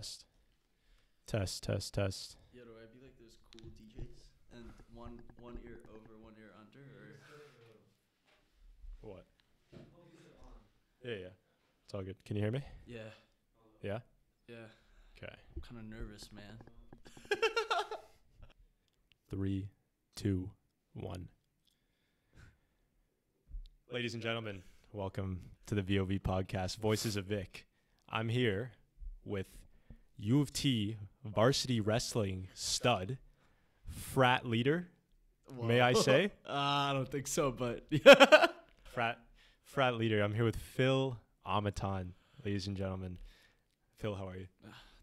Test. Test, test, test. Yeah, do I be like those cool DJs and one one ear over, one ear under, or What? Yeah, yeah. It's all good. Can you hear me? yeah, Yeah? yeah. Okay. I'm kind of nervous, man. Three, two, one. Ladies and gentlemen, welcome to the VOV podcast, Voices of Vic. I'm here with U of T varsity wrestling stud, frat leader, May I say? Uh, I don't think so, but frat frat leader. I'm here with Phil Amitan, ladies and gentlemen. Phil, how are you?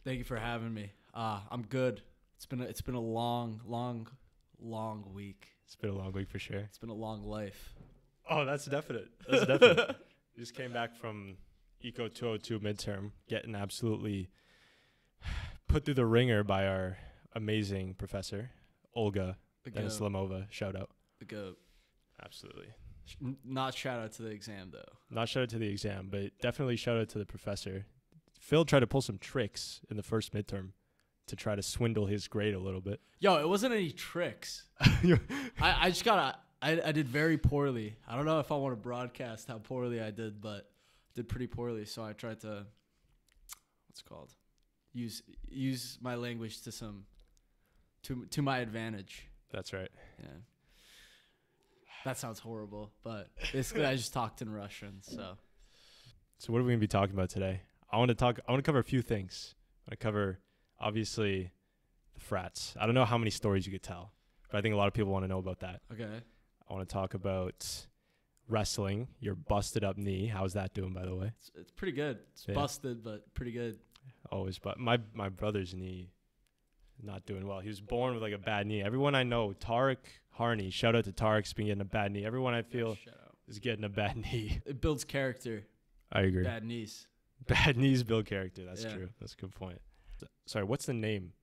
thank you for having me. Uh, I'm good. It's been a, it's been a long, long, long week. It's been a long week for sure. It's been a long life. Oh, that's definite. That's definite. Just came back from Eco 202 midterm, getting absolutely put through the ringer by our amazing professor, Olga. Denislamova. Shout out. The goat. Absolutely. Sh- Not shout out to the exam though. Not shout out to the exam, but definitely shout out to the professor. Phil tried to pull some tricks in the first midterm to try to swindle his grade a little bit. Yo, it wasn't any tricks. I, I just got I, I did very poorly. I don't know if I want to broadcast how poorly I did, but I did pretty poorly. So I tried to what's it called use use my language to some to to my advantage. That's right. Yeah. That sounds horrible, but basically I just talked in Russian. So So what are we gonna be talking about today? I want to talk. I want to cover a few things. I want to cover obviously the frats. I don't know how many stories you could tell, but I think a lot of people want to know about that. okay, I want to talk about wrestling. Your busted up knee. How's that doing, by the way? it's, it's pretty good. It's Yeah. busted, but pretty good. Always, but my my brother's knee, not doing well. He was born with like a bad knee. Everyone I know, Tarek Harney. Shout out to Tarek's been getting a bad knee. Everyone I feel Shout is getting a bad knee. It builds character. I agree. Bad knees. Bad knees build character. That's Yeah. true. That's a good point. Sorry, what's the name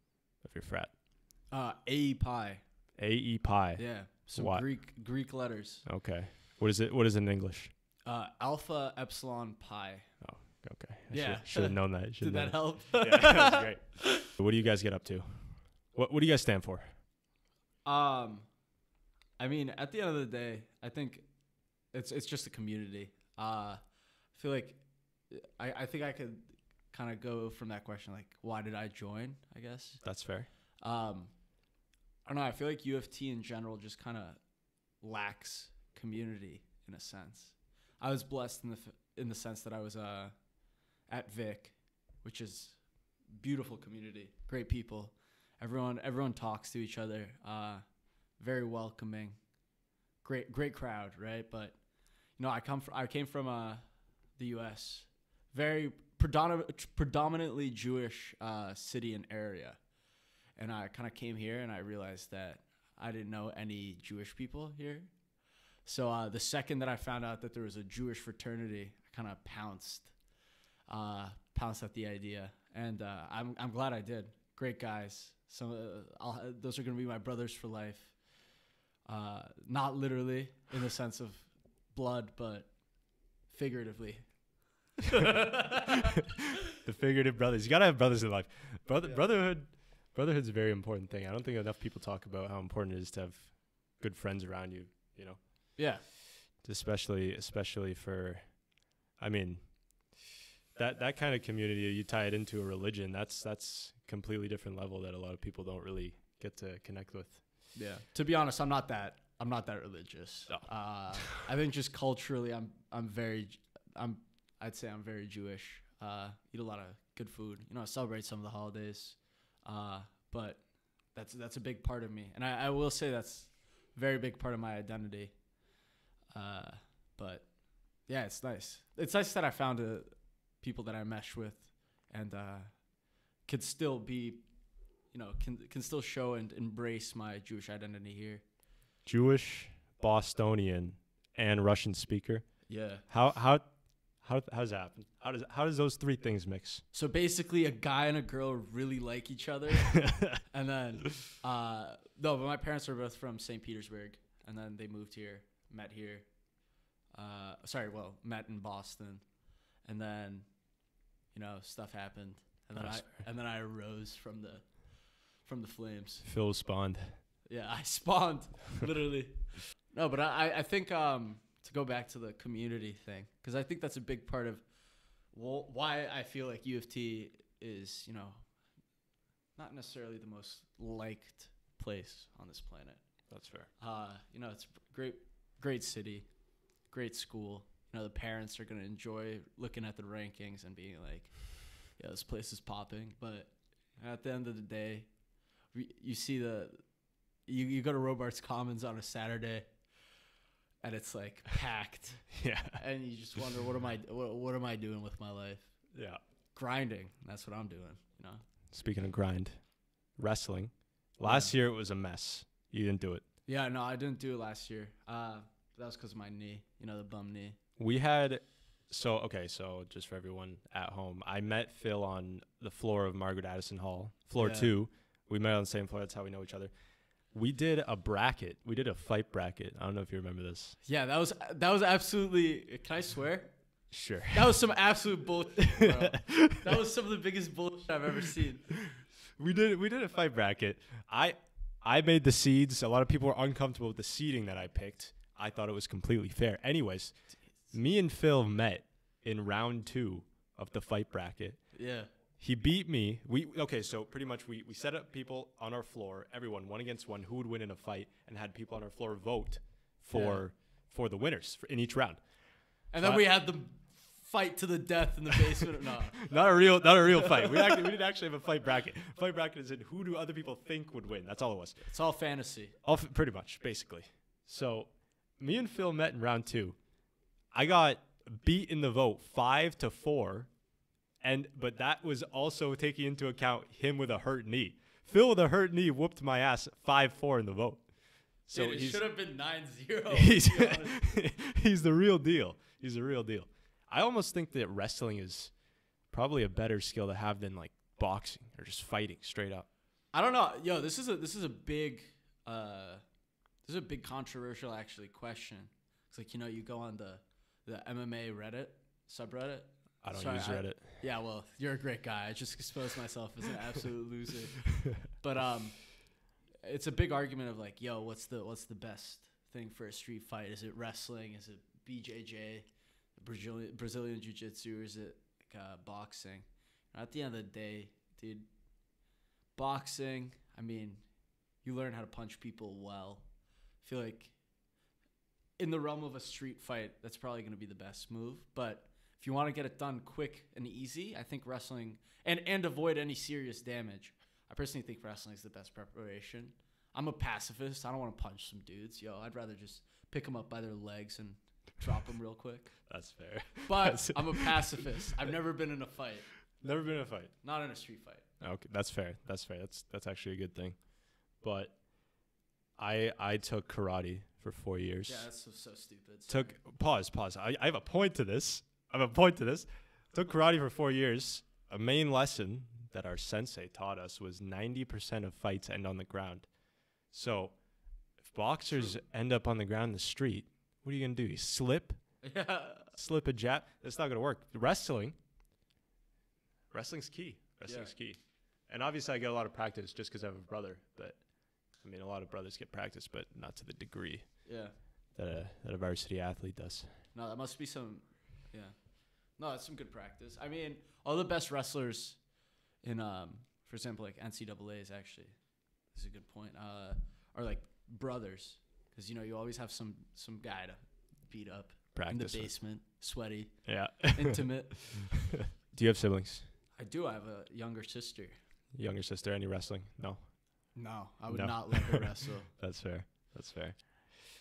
of your frat? Uh, A Pi. AE Pi. Yeah, some What? Greek Greek letters. Okay. What is it? What is it in English? Uh, alpha epsilon pi. Okay. Yeah. Should have known that. Should Did that help? Yeah, that's great. What do you guys get up to? What What do you guys stand for? Um, I mean, at the end of the day, I think it's it's just a community. Uh, I feel like I I think I could kind of go from that question like, why did I join? I guess. That's fair. Um, I don't know. I feel like U of T in general just kind of lacks community in a sense. I was blessed in the f- in the sense that I was uh at Vic, which is beautiful community, great people. Everyone everyone talks to each other. Uh, very welcoming. Great great crowd, right? But you know, I come from I came from uh the U.S. Very predominant, predominantly Jewish uh, city and area and I kind of came here and I realized that I didn't know any Jewish people here. So uh, the second that I found out that there was a Jewish fraternity, I kind of pounced, uh, pounced at the idea, and uh, I'm I'm glad I did. Great guys. Some uh, I'll, those are gonna be my brothers for life. Uh, not literally in the sense of blood, but figuratively. The figurative brothers. You gotta have brothers in life. Brother Yeah. brotherhood. Brotherhood's a very important thing. I don't think enough people talk about how important it is to have good friends around you. You know, Yeah. especially especially for, I mean, that that kind of community. You tie it into a religion. That's that's completely different level that a lot of people don't really get to connect with. Yeah. To be honest, I'm not that. I'm not that religious. No. Uh, I think just culturally, I'm. I'm very. I'm. I'd say I'm very Jewish. Uh, eat a lot of good food. You know, I celebrate some of the holidays. Uh, but that's that's a big part of me, and I, I will say that's a very big part of my identity. Uh, but yeah, it's nice. It's nice that I found uh people that I mesh with, and uh, could still be you know, can can still show and embrace my Jewish identity here. Jewish, Bostonian, and Russian speaker. Yeah. How how how how does that happen? How does how does those three things mix? So basically, a guy and a girl really like each other, and then uh, no, but my parents are both from St. Petersburg, and then they moved here, met here. Uh, sorry, well, met in Boston, and then, you know, stuff happened. and then I and then I arose from the from the flames. Phil spawned. Yeah, I spawned literally. No, but I I think um to go back to the community thing because I think that's a big part of well, why I feel like U of T is you know not necessarily the most liked place on this planet. That's fair. Uh, you know, it's a great, great city, great school. You know, the parents are gonna enjoy looking at the rankings and being like, "Yeah, this place is popping." But at the end of the day, you see the, you you go to Robarts Commons on a Saturday, and it's like packed, Yeah. and you just wonder, what am I, what, what am I doing with my life? Yeah. Grinding. That's what I'm doing. You know. Speaking of grind, wrestling. Last year it was a mess. You didn't do it. Yeah, no, I didn't do it last year. Uh, that was because of my knee. You know, the bum knee. We had so okay, so just for everyone at home, I met Phil on the floor of Margaret Addison Hall, floor Yeah. two. We met on the same floor. That's how we know each other. We did a bracket. We did a fight bracket. I don't know if you remember this. Yeah, that was that was absolutely. Can I swear? Sure. That was some absolute bullshit. Bro. that was some of the biggest bullshit I've ever seen. we did we did a fight bracket. I I made the seeds. A lot of people were uncomfortable with the seeding that I picked. I thought it was completely fair. Anyways, me and Phil met in round two of the fight bracket. Yeah. He beat me. We okay, so pretty much we, we set up people on our floor, everyone one against one, who would win in a fight, and had people on our floor vote for for the winners for, in each round. And then we had the fight to the death in the basement. no. Not a real not a real fight. We actually we didn't actually have a fight bracket. Fight bracket is in who do other people think would win. That's all it was. It's all fantasy. All pretty much, basically. So, me and Phil met in round two. I got beat in the vote five to four, and but that was also taking into account him with a hurt knee. Phil with a hurt knee whooped my ass five four in the vote. So Dude, it should have been 9-0. he's, to be honest. he's the real deal. He's the real deal. I almost think that wrestling is probably a better skill to have than like boxing or just fighting straight up. I don't know. Yo, this is a this is a big uh this is a big controversial actually question. It's like, you know, you go on the the MMA Reddit subreddit. I don't Sorry, use I- Reddit. Yeah, well, you're a great guy. I just exposed myself as an absolute loser. But um it's a big argument of like, yo, what's the what's the best thing for a street fight? Is it wrestling? Is it BJJ, Brazilian Brazilian jiu-jitsu, or is it like, uh, boxing? And at the end of the day, dude, boxing, I mean, you learn how to punch people well. I feel like in the realm of a street fight, that's probably going to be the best move. But if you want to get it done quick and easy, I think wrestling and and avoid any serious damage. I personally think wrestling is the best preparation. I'm a pacifist. I don't want to punch some dudes. Yo, I'd rather just pick them up by their legs and drop them real quick. That's fair. But That's- I'm a pacifist. I've never been in a fight, Never been in a fight. not in a street fight. Okay, that's fair. That's fair. That's that's actually a good thing. But I I took karate for four years. Yeah, that's so, so stupid. took pause pause. I, I have a point to this. I have a point to this. Took karate for four years. A main lesson that our sensei taught us was ninety percent of fights end on the ground. So if boxers end up on the ground in the street, what are you gonna do? You slip, Yeah. slip a jab. That's not gonna work. Wrestling. Wrestling's key. Wrestling's key. And obviously, I get a lot of practice just because I have a brother. But I mean, a lot of brothers get practice, but not to the degree Yeah. that a that a varsity athlete does. No, that must be some. Yeah. No, that's some good practice. I mean, all the best wrestlers in, um, for example, like NCAA's actually, this is a good point. Uh, are like brothers, because you know you always have some some guy to beat up Practice. in the basement, sweaty, Yeah. intimate. Do you have siblings? I do. I have a younger sister. Younger sister? Any wrestling? No. No, I would No. not let her wrestle. That's fair. That's fair.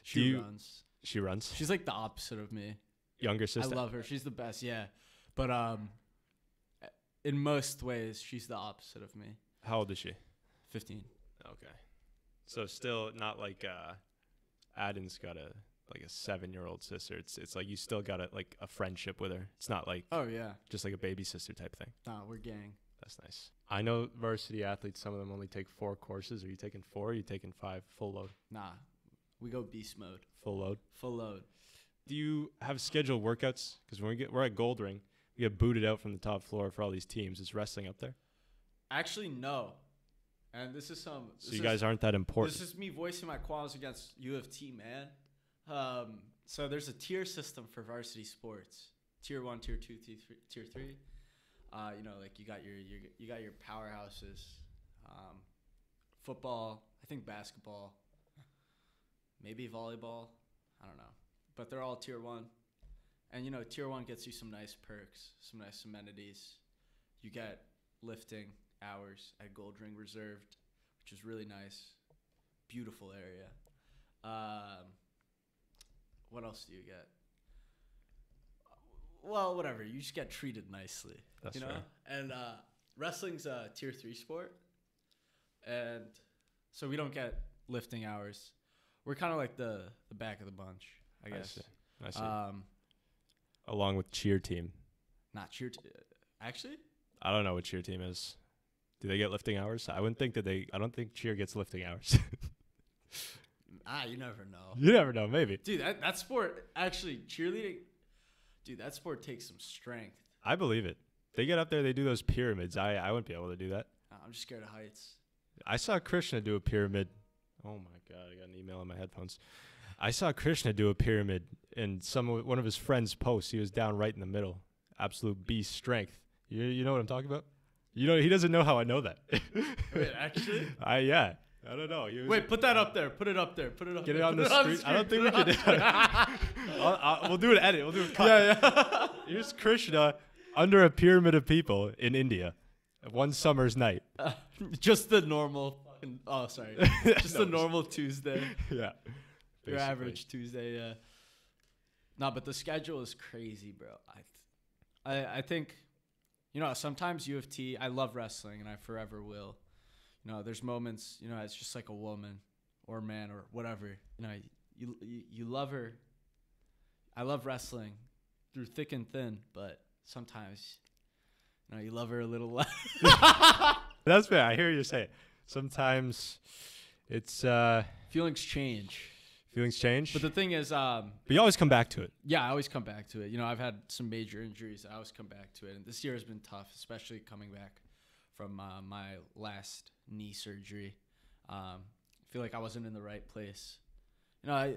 She you- runs. She runs. She's like the opposite of me. Younger sister. I love her. She's the best. Yeah, but um, in most ways, she's the opposite of me. How old is she? Fifteen. Okay. So still not like uh Aden's got a like a seven year old sister. It's it's like you still got a like a friendship with her. It's not like Oh yeah. just like a baby sister type thing. Nah, we're gang. That's nice. I know varsity athletes, some of them only take four courses. Are you taking four? Or are you taking five full load? Nah, we go beast mode, Full load. full load. Do you have scheduled workouts? Because when we get we're at Goldring, we get booted out from the top floor for all these teams. Is wrestling up there? Actually, no. And this is some. So this you is- guys aren't that important. This is me voicing my qualms against U of T, man. Um, so there's a tier system for varsity sports: tier one, tier two, tier three. Tier three. Uh, you know, like you got your, your you got your powerhouses, um, football. I think basketball, maybe volleyball. I don't know, but they're all tier one. And you know, tier one gets you some nice perks, some nice amenities. You get lifting hours at Goldring Reserved, which is really nice beautiful area. Um, what else do you get? Well, whatever. You just get treated nicely. That's you know. fair. And uh, wrestling's a tier three sport, and so we don't get lifting hours. We're kind of like the the back of the bunch, I I guess. see. I see. Um, Along with cheer team. not cheer. T- actually, I don't know what cheer team is. Do they get lifting hours? I wouldn't think that they. I don't think cheer gets lifting hours. ah, you never know. you never know. Maybe. Dude, that, that sport actually cheerleading. Dude, that sport takes some strength. I believe it. They get up there. They do those pyramids. I I wouldn't be able to do that. Uh, I'm just scared of heights. I saw Krishna do a pyramid. Oh my god! I got an email on my headphones. I saw Krishna do a pyramid, in some one of his friends posts. He was down right in the middle. Absolute beast strength. You you know what I'm talking about? You know he doesn't know how I know that. Wait, actually? I yeah. I don't know. Wait, put that up there. Put it up there. Put it up. Get it there. on the screen. I don't think we can. it on the screen. I'll, I'll, we'll do an edit. We'll do a cut. yeah, yeah. Here's Krishna under a pyramid of people in India, one summer's night. just the normal. fucking- Oh, sorry. Just No, the normal Tuesday. Yeah. Your average Tuesday. Yeah. No, but the schedule is crazy, bro. I, I, I think, you know, sometimes U of T. I love wrestling, and I forever will. You know, there's moments. You know, it's just like a woman or man or whatever. You know, you you, you love her. I love wrestling through thick and thin, but sometimes, you know, you love her a little less. That's fair. I hear you say it. Sometimes it's uh, Feelings change. feelings change, But but, the thing is, um, you always come back to it. yeah, I always come back to it. You know, I've had some major injuries. I always come back to it, and this year has been tough, especially coming back from uh, my last knee surgery. Um, I feel like I wasn't in the right place. You know, I,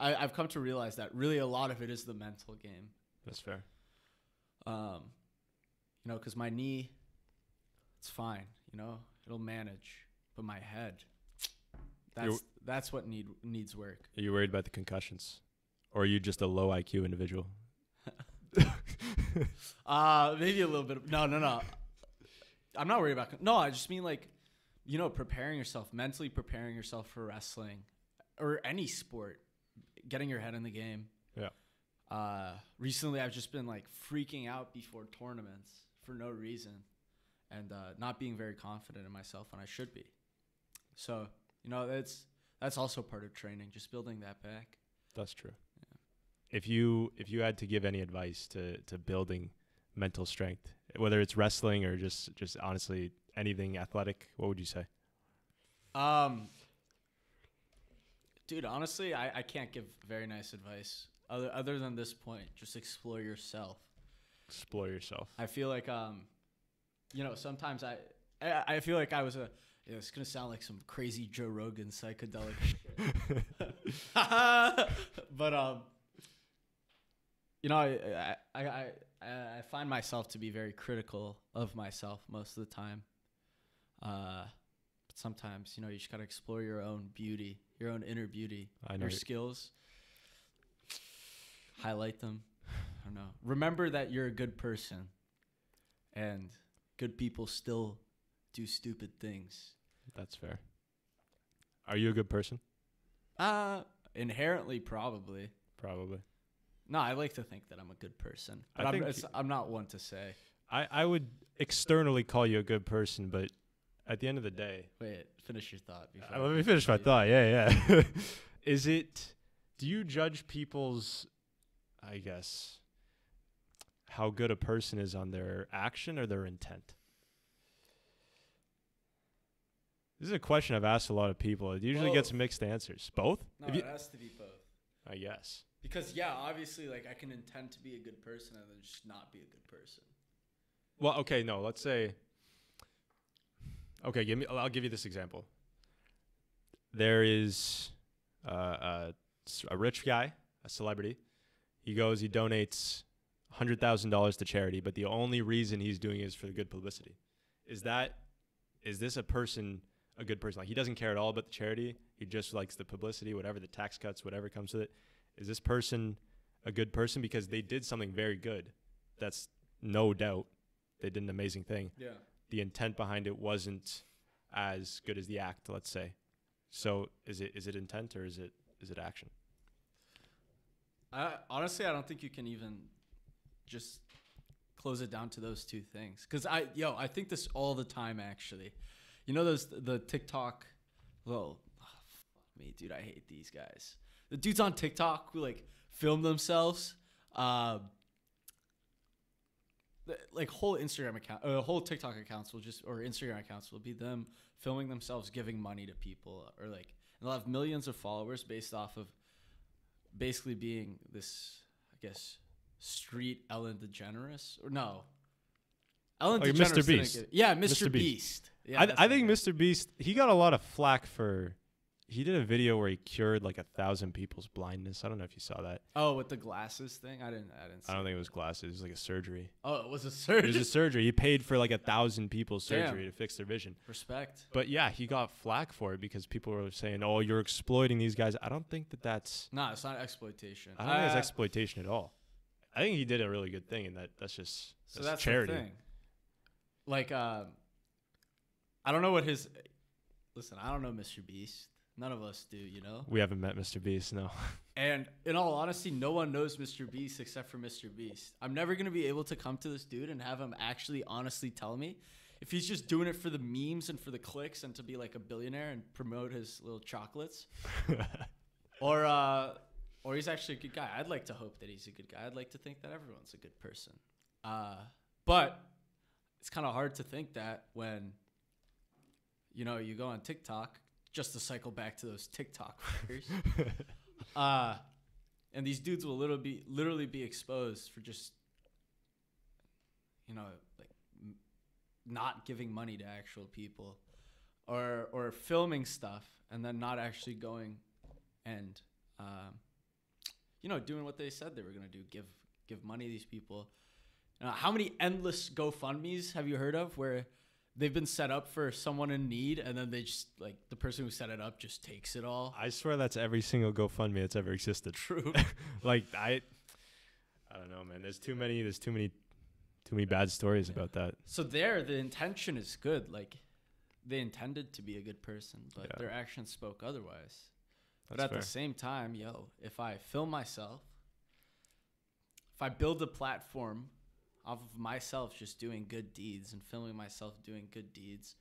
I I've come to realize that really a lot of it is the mental game. That's fair. Um, you know, because my knee, it's fine. You know, it'll manage, but my head, that's You're- that's what need needs work. Are you worried about the concussions, or are you just a low IQ individual? Uh, maybe a little bit. Of, no, no, no. I'm not worried about. con- No, I just mean like, you know, preparing yourself mentally, preparing yourself for wrestling or any sport, getting your head in the game. Yeah. Uh, recently, I've just been like freaking out before tournaments for no reason, and uh, not being very confident in myself when I should be. So you know, that's that's also part of training, just building that back. That's true. If you if you had to give any advice to to building mental strength, whether it's wrestling or just just honestly anything athletic, what would you say? Um, dude, honestly, I, I can't give very nice advice other other than this point. Just explore yourself. Explore yourself. I feel like um, you know, sometimes I I, I feel like I was a. It's gonna sound like some crazy Joe Rogan psychedelic shit. but um, you know, I I, I I I find myself to be very critical of myself most of the time. Uh, but sometimes you know you just gotta explore your own beauty, your own inner beauty, I know. your you- skills. Highlight them. I don't know. Remember that you're a good person, and good people still do stupid things. That's fair. Are you a good person? Uh inherently, probably. Probably. No, I like to think that I'm a good person, I but I'm, think it's, I'm not one to say. I, I would externally call you a good person, but at the end of the day, Wait, finish your thought. Before Uh, let me finish my thought. Yeah, yeah. Is it? Do you judge people's, I guess, how good a person is on their action or their intent? This is a question I've asked a lot of people. It usually gets mixed answers. Both. No, you- it has to be both. I guess. Because yeah, obviously, like I can intend to be a good person and then just not be a good person. Well, okay, no, let's say. Okay, give me. I'll give you this example. There is uh, a, s- a rich guy, a celebrity. He goes, he donates hundred thousand dollars to charity, but the only reason he's doing it is for the good publicity. Is that? Is this a person? A good person? Like he doesn't care at all about the charity. He just likes the publicity, whatever the tax cuts, whatever comes with it. Is this person a good person because they did something very good? That's no doubt they did an amazing thing. Yeah. The intent behind it wasn't as good as the act, let's say. So is it is it intent or is it is it action? I honestly, I don't think you can even just close it down to those two things. Cause I, yo, I think this all the time. Actually, you know those the TikTok. Well, ah, fuck me, dude, I hate these guys. The dudes on TikTok who like film themselves. Um, like whole Instagram account, uh, whole TikTok accounts will just or Instagram accounts will be them filming themselves giving money to people or like and they'll have millions of followers based off of basically being this, I guess, street Ellen DeGeneres or no, Ellen Oh, you're DeGeneres. Mr. Beast. yeah, Mr. Mr. Beast. Beast. Yeah, I, I think. Mr. Beast he got a lot of flack for he did a video where he cured like a thousand people's blindness. I don't know if you saw that. Oh, with the glasses thing, I didn't. I didn't. See I don't think it was glasses. It was like a surgery. Oh, it was a surgery. It was a surgery. He paid for like a thousand people's Damn. surgery to fix their vision. Respect. But yeah, he got flack for it because people were saying, "Oh, you're exploiting these guys." I don't think that that's. No, it's not exploitation. I don't think it's Uh, exploitation at all. I think he did a really good thing, and that that's just So that's that's charity. the thing. Like, um, I don't know what his. Listen, I don't know Mr. Beast. None of us do, you know. We haven't met Mr. Beast, no. And in all honesty, no one knows Mr. Beast except for Mr. Beast. I'm never gonna be able to come to this dude and have him actually honestly tell me if he's just doing it for the memes and for the clicks and to be like a billionaire and promote his little chocolates, or uh, or he's actually a good guy. I'd like to hope that he's a good guy. I'd like to think that everyone's a good person. Uh, but it's kind of hard to think that when you know you go on TikTok just to cycle back to those TikTok fighters. uh, and these dudes will literally be literally be exposed for just you know like m- not giving money to actual people or or filming stuff and then not actually going and um, you know doing what they said they were going to do give give money to these people uh, how many endless GoFundmes have you heard of where they've been set up for someone in need and then they just like the person who set it up just takes it all I swear that's every single GoFundMe that's ever existed. true like I, I don't know, man. There's too many. There's too many, too many bad stories about that. So there, the intention is good. Like they intended to be a good person, but Yeah. their actions spoke otherwise. but at fair. the same time, yo, if I film myself, if I build a platform off of myself just doing good deeds and filming myself doing good deeds,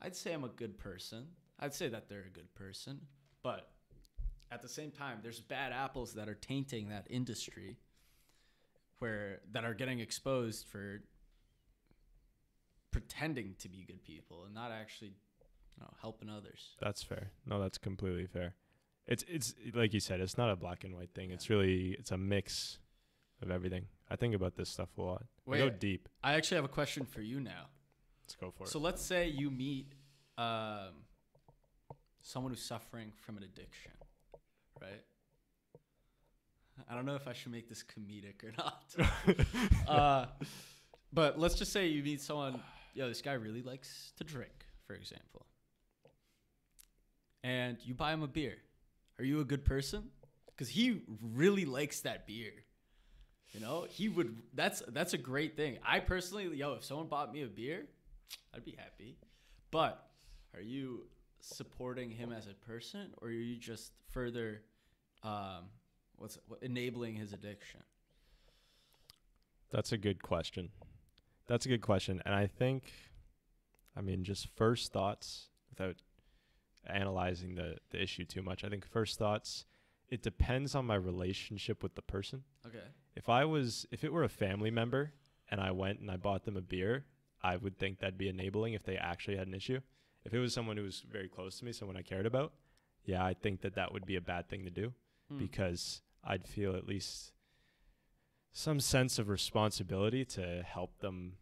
I'd say I'm a good person. I'd say that they're a good person. But at the same time, there's bad apples that are tainting that industry where that are getting exposed for pretending to be good people and not actually you know, helping others. That's fair. No, that's completely fair. It's it's like you said. It's not a black and white thing. It's really it's a mix of everything. I think about this stuff a lot. We go deep. I actually have a question for you now. Let's go for it. So let's say you meet um, someone who's suffering from an addiction, right? I don't know if I should make this comedic or not. uh, but let's just say you meet someone, yo, this guy really likes to drink, for example. And you buy him a beer. Are you a good person? Because he really likes that beer. You know, he would. That's that's a great thing. I personally, yo, if someone bought me a beer, I'd be happy. But are you supporting him as a person, or are you just further, um, what's what, enabling his addiction? That's a good question. That's a good question. And I think, I mean, just first thoughts without analyzing the, the issue too much. I think first thoughts, it depends on my relationship with the person. Okay. If I was, if it were a family member and I went and I bought them a beer, I would think that'd be enabling if they actually had an issue. If it was someone who was very close to me, someone I cared about, yeah, I think that that would be a bad thing to do. Hmm. because I'd feel at least some sense of responsibility to help them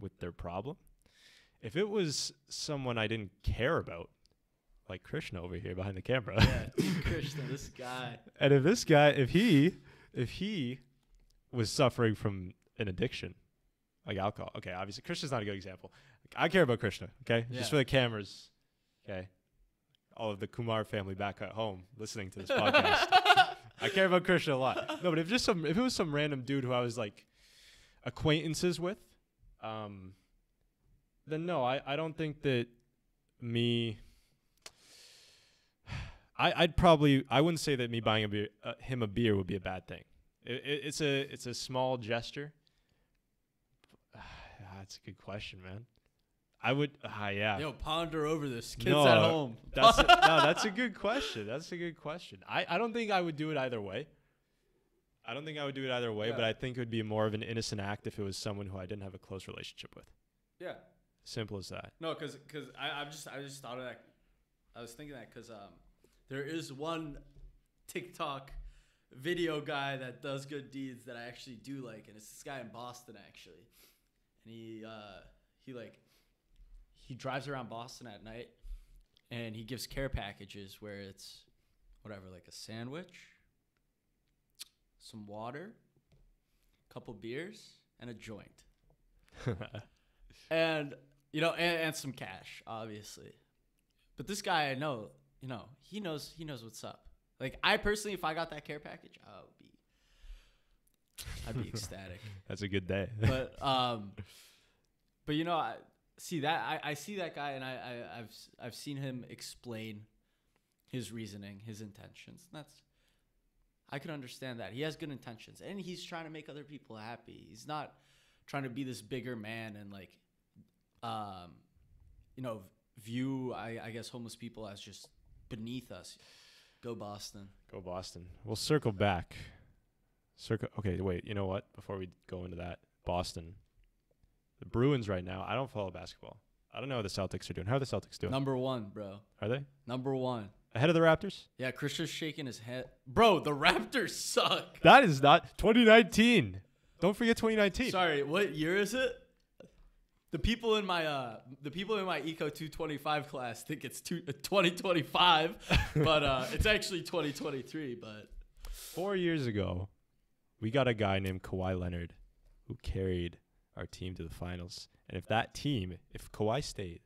with their problem. If it was someone I didn't care about, like Krishna over here behind the camera, yeah, Krishna, this guy. and if this guy, if he, if he was suffering from an addiction, like alcohol, okay, obviously Krishna's not a good example. I care about Krishna, okay, Yeah. just for the cameras, okay, all of the Kumar family back at home listening to this podcast. I care about Krishna a lot. No, but if just some, if it was some random dude who I was like acquaintances with, um, then no, I, I don't think that me. I, I'd probably I wouldn't say that me buying a beer, uh, him a beer would be a bad thing. It, it, it's a it's a small gesture. That's a good question, man. I would, ah, yeah. Yo, ponder over this. Kids No, at home. That's a, no, that's a good question. That's a good question. I, I don't think I would do it either way. I don't think I would do it either way, but I think it would be more of an innocent act if it was someone who I didn't have a close relationship with. yeah. Simple as that. No, because cause I I've just I just thought of that. I was thinking that because um, there is one TikTok video guy that does good deeds that I actually do like, and it's this guy in Boston actually, and he uh, he like he drives around Boston at night, and he gives care packages where it's whatever like a sandwich, some water, a couple beers, and a joint and you know, and, and some cash, obviously. But this guy, I know, you know, he knows he knows what's up. Like I personally, if I got that care package, I would be, I'd be ecstatic. That's a good day. But um, but you know, I see that I, I see that guy, and I, I I've I've seen him explain his reasoning, his intentions. That's I can understand that he has good intentions, and he's trying to make other people happy. He's not trying to be this bigger man and like, um, you know, view I, I guess homeless people as just beneath us. Go Boston. Go Boston. We'll circle back. Circle. Okay, wait. You know what? Before we go into that, Boston, the Bruins right now. I don't follow basketball. I don't know how the Celtics are doing. How are the Celtics doing? Number one, bro. Are they Number one. ahead of the Raptors? Yeah, Christian's shaking his head. Bro, the Raptors suck. That is not 2019. Don't forget 2019. Sorry, what year is it? The people in my uh the people in my Eco 225 class think it's two, uh, 2025, but uh it's actually 2023, but Four years ago, we got a guy named Kawhi Leonard who carried our team to the finals. And if that team, if Kawhi stayed,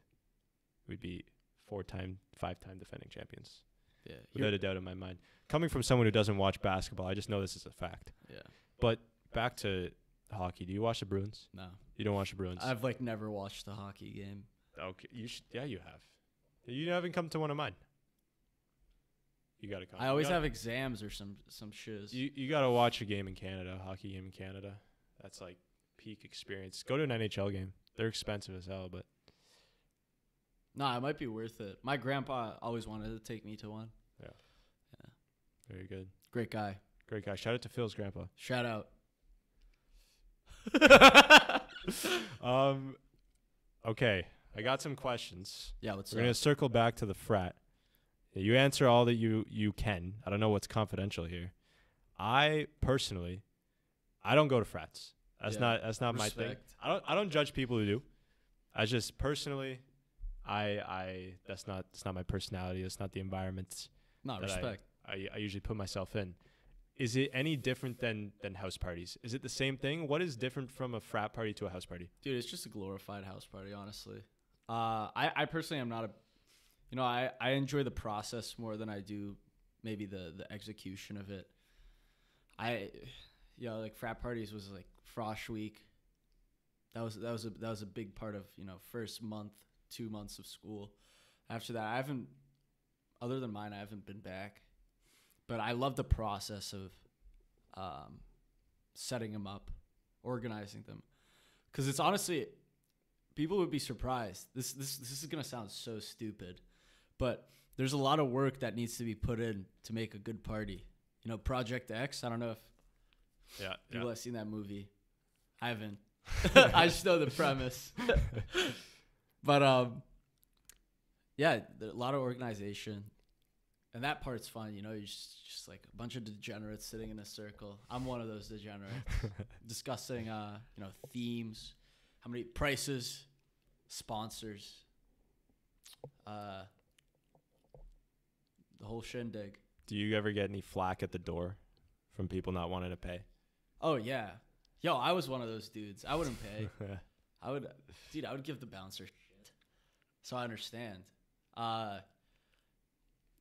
we'd be four-time, five-time defending champions. yeah. Without a doubt in my mind. Coming from someone who doesn't watch basketball, I just know this is a fact. yeah. But back to hockey. Do you watch the Bruins? No. You don't watch the Bruins? I've like never watched a hockey game. okay, you should. Yeah, you have. You haven't come to one of mine. You gotta come. I always gotta- have exams or some some shiz. You you gotta watch a game in Canada, a hockey game in Canada. That's like peak experience. Go to an NHL game. They're expensive as hell, but nah, it might be worth it. My grandpa always wanted to take me to one. Yeah. Yeah. Very good. Great guy. Great guy. Shout out to Phil's grandpa. Shout out. Um, okay, I got some questions. Yeah, let's. We're gonna circle back to the frat. You answer all that you you can. I don't know what's confidential here. I personally, I don't go to frats. That's Yeah. not that's not my thing. I don't I don't judge people who do. I just personally, I I that's not that's not my personality. That's not the environment Not that I- respect. I, I usually put myself in. Is it any different than than house parties? Is it the same thing? What is different from a frat party to a house party? Dude, it's just a glorified house party, honestly. Uh, I, I personally am not a, you know, I, I enjoy the process more than I do maybe the, the execution of it. I, you know, like frat parties was like frosh week. That was that was a that was a big part of you know first month, two months of school. After that, I haven't, other than mine, I haven't been back. But I love the process of, um, setting them up, organizing them. Because it's honestly people would be surprised. This this this is going to sound so stupid but there's a lot of work that needs to be put in to make a good party. You know project x i don't know if Yeah, people have seen that movie. I haven't. I just know the premise. But um yeah a lot of organization and that part's fun. You know, you're just, just like a bunch of degenerates sitting in a circle. I'm one of those degenerates discussing, uh, you know, themes, how many prices, sponsors, uh, the whole shindig. Do you ever get any flack at the door from people not wanting to pay? Oh yeah, yo, I was one of those dudes. I wouldn't pay. I would, dude. I would give the bouncer shit. So I understand. Uh,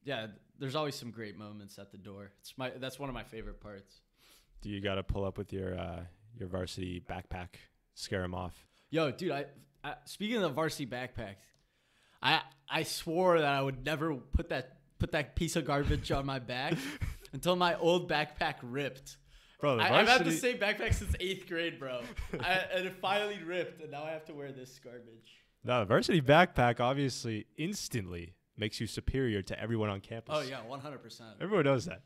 yeah, there's always some great moments at the door. It's my that's one of my favorite parts. Do you got to pull up with your uh, your varsity backpack, scare them off? Yo, dude, I, I speaking of the varsity backpack, I I swore that I would never put that put that piece of garbage on my back until my old backpack ripped. Bro, I, I've had the same backpack since eighth grade, bro, I, and it finally ripped, and now I have to wear this garbage. No, the varsity backpack obviously instantly makes you superior to everyone on campus. Oh yeah, one hundred percent. Everyone knows that.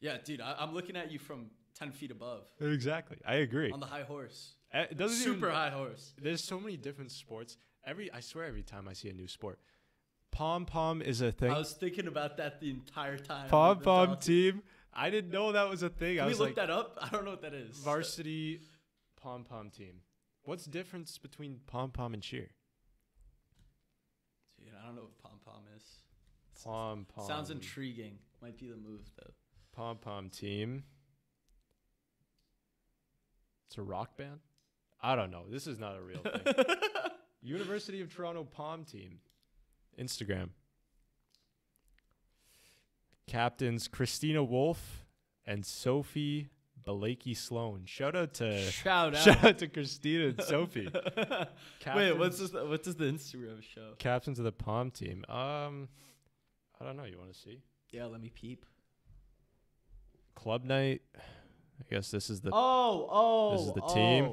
Yeah, dude, I, I'm looking at you from ten feet above Exactly. I agree. on the high horse, Uh, It doesn't super even, high horse. There's so many different sports. Every I swear every time I see a new sport. Pom pom is a thing. I was thinking about that the entire time. Pom pom team. I didn't know that was a thing. I Can we was look like that up? I don't know what that is. varsity pom pom team. What's the difference between pom pom and cheer? Dude, I don't know what pom pom is. Pom pom. Sounds intriguing. Might be the move though. Pom pom team. It's a rock band. I don't know. This is not a real thing. University of Toronto pom team. Instagram. Captains Christina Wolf and Sophie Balaki Sloan. Shout out to Shout out. shout out to Christina and Sophie. Wait, Captains- what's this? What does the Instagram show? captains of the pom team? Um, I don't know. You want to see Yeah, let me peep. club night? I guess this is the Oh, oh, This is the oh. team.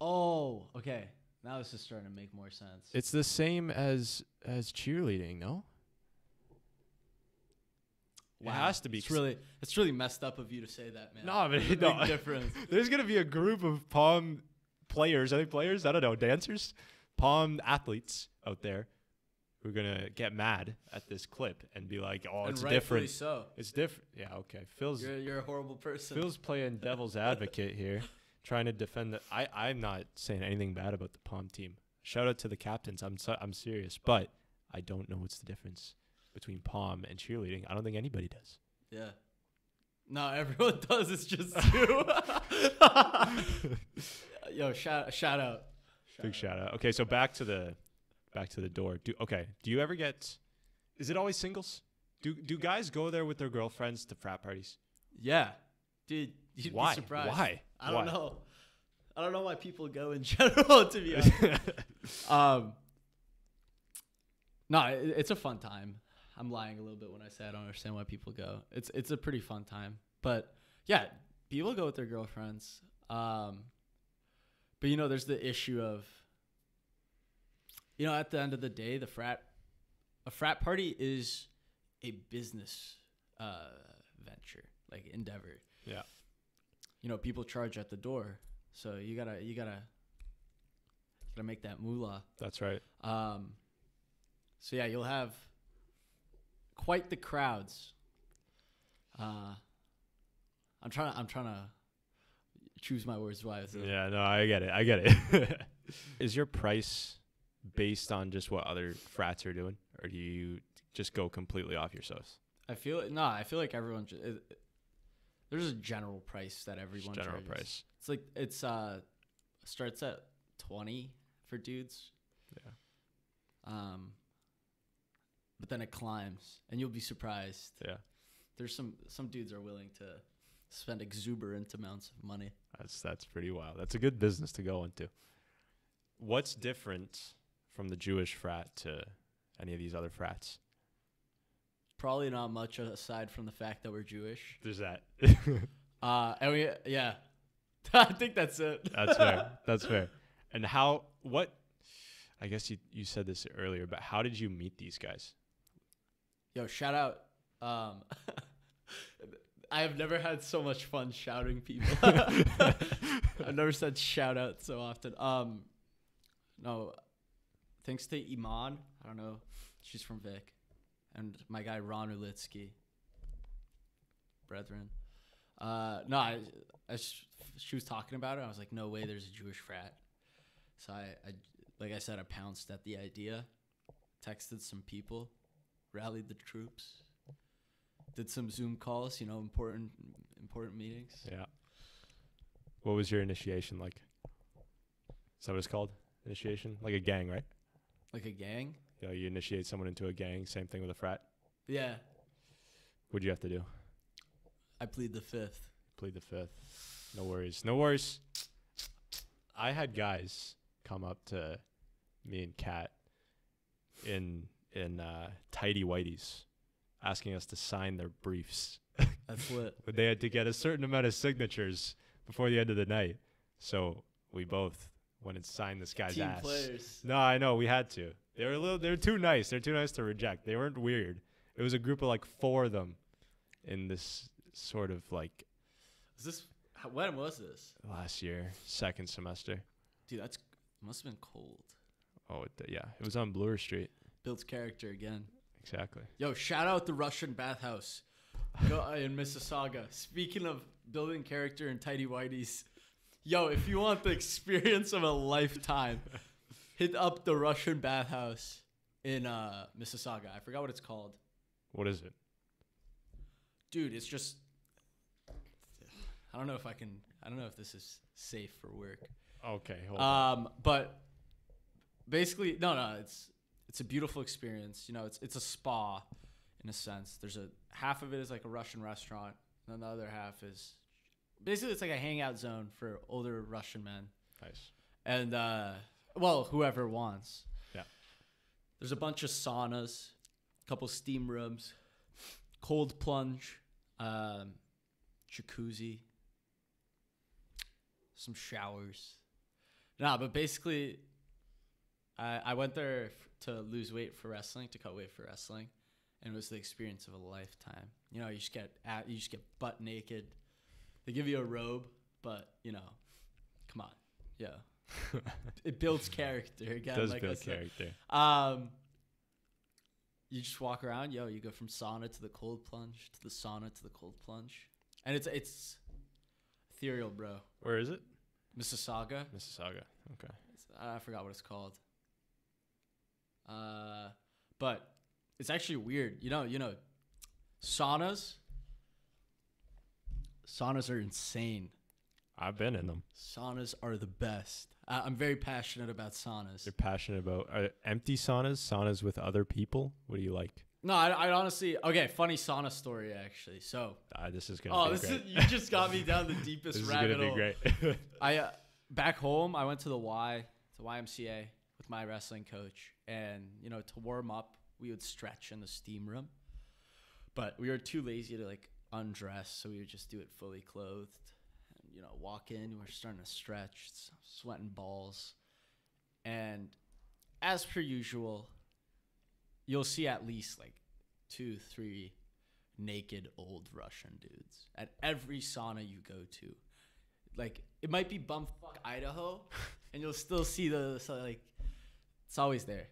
Oh, oh, okay. Now this is starting to make more sense. It's the same as as cheerleading, no? It has to be. It's really, it's really messed up of you to say that, man. No, but a no. difference. There's gonna be a group of pom players. Are they players? I don't know. Dancers, pom athletes out there who are gonna get mad at this clip and be like, "Oh, and it's different. So It's different." Yeah, okay. Phil's you're, you're a horrible person. Phil's playing devil's advocate here, trying to defend the. I I'm not saying anything bad about the pom team. Shout out to the captains. I'm so, I'm serious, but I don't know what's the difference between pom and cheerleading. I don't think anybody does. yeah. No, everyone does. It's just you. Yo, shout shout out. Big shout out. Okay, so back to the back to the door. Do okay. Do you ever get? Is it always singles? Do do guys go there with their girlfriends to frat parties? Yeah, dude. You'd Why? Be surprised. Why? I don't Why? know. I don't know why people go in general. To be honest. um. No, it, it's a fun time. I'm lying a little bit when I say I don't understand why people go. It's it's a pretty fun time, but yeah, people go with their girlfriends. Um, but you know, there's the issue of, you know, at the end of the day, the frat, a frat party is a business uh, venture, like endeavor. Yeah. You know, people charge at the door, so you gotta you gotta gotta make that moolah. That's right. Um, so yeah, you'll have quite the crowds. Uh, I'm trying. To, I'm trying to choose my words wisely. Yeah, no, I get it. I get it. Is your price based on just what other frats are doing, or do you just go completely off your sauce? I feel no. I feel like everyone. ju- It, it- there's a general price that Just everyone general charges. price. It's like it's uh starts at twenty for dudes. Yeah. Um. But then it climbs, and you'll be surprised. Yeah, There's some some dudes are willing to spend exuberant amounts of money. that's that's pretty wild. That's a good business to go into. What's different from the Jewish frat to any of these other frats? Probably not much aside from the fact that we're Jewish. There's that. Uh, and we yeah, I think that's it. That's fair. That's fair. And how? What? I guess you you said this earlier, but how did you meet these guys? Yo, shout out. Um, I have never had so much fun shouting people. I've never said shout out so often. Um, no, thanks to Iman. I don't know. She's from Vic, and my guy Ron Ulitsky. Brethren. Uh, no, I, I sh- she was talking about it. I was like, no way, there's a Jewish frat. So I, I, like I said, I pounced at the idea, texted some people, rallied the troops, did some Zoom calls. You know, important important meetings. Yeah. What was your initiation like? Is that what it's called? Initiation? Like a gang, right? Like a gang. You know, you initiate someone into a gang. Same thing with a frat. Yeah, What'd you have to do? I plead the fifth. Plead the fifth. No worries. No worries. I had guys come up to me and Kat in in uh, tidy whiteys, asking us to sign their briefs. That's lit. But they had to get a certain amount of signatures before the end of the night. So we both went and signed this guy's Team ass. players. No, I know we had to. They were a little. They were too nice. They're too nice to reject. They weren't weird. It was a group of like four of them, in this sort of like Is this how- when was this? last year, second semester. Dude, that's must have been cold. Oh, it, yeah, it was on Bloor Street. Builds character again. Exactly. Yo, shout out the Russian bathhouse Go, uh, in Mississauga. Speaking of building character and tidy whiteys, yo, if you want the experience of a lifetime, hit up the Russian bathhouse in uh, Mississauga. I forgot what it's called. What is it? Dude, it's just. I don't know if I can. I don't know if this is safe for work. Okay, hold on. Um, but basically, no, no, it's it's a beautiful experience. You know, it's it's a spa in a sense. There's a half of it is like a Russian restaurant, and then the other half is basically it's like a hangout zone for older Russian men Nice. and uh, well, whoever wants. Yeah. There's a bunch of saunas, a couple steam rooms, cold plunge, um, jacuzzi, some showers. Nah, but basically, I I went there f- to lose weight for wrestling, to cut weight for wrestling, and it was the experience of a lifetime. You know, you just get at, you just get butt naked. They give you a robe, but you know, come on, yeah. it builds character again. Does like build character. Um, you just walk around, yo. You go from sauna to the cold plunge to the sauna to the cold plunge, and it's it's ethereal, bro. Where is it? Mississauga. Mississauga. Okay. I forgot what it's called. Uh, but it's actually weird. You know, you know, saunas. Saunas are insane. I've been in them. Saunas are the best. I, I'm very passionate about saunas. You're passionate about are empty saunas, saunas with other people. What do you like? No, I, I honestly. Okay, funny sauna story actually. So, Uh, this is gonna oh, be this great. is, you just got me down the deepest this is gonna be great. I uh, back home, I went to the Y, the YMCA with my wrestling coach, and you know, to warm up, we would stretch in the steam room. But we were too lazy to like undress, so we would just do it fully clothed. And, you know, walk in, we're starting to stretch, sweating balls, and as per usual, you'll see at least like two, three naked old Russian dudes at every sauna you go to like it might be bumfuck Idaho, and you'll still see the so like it's always there.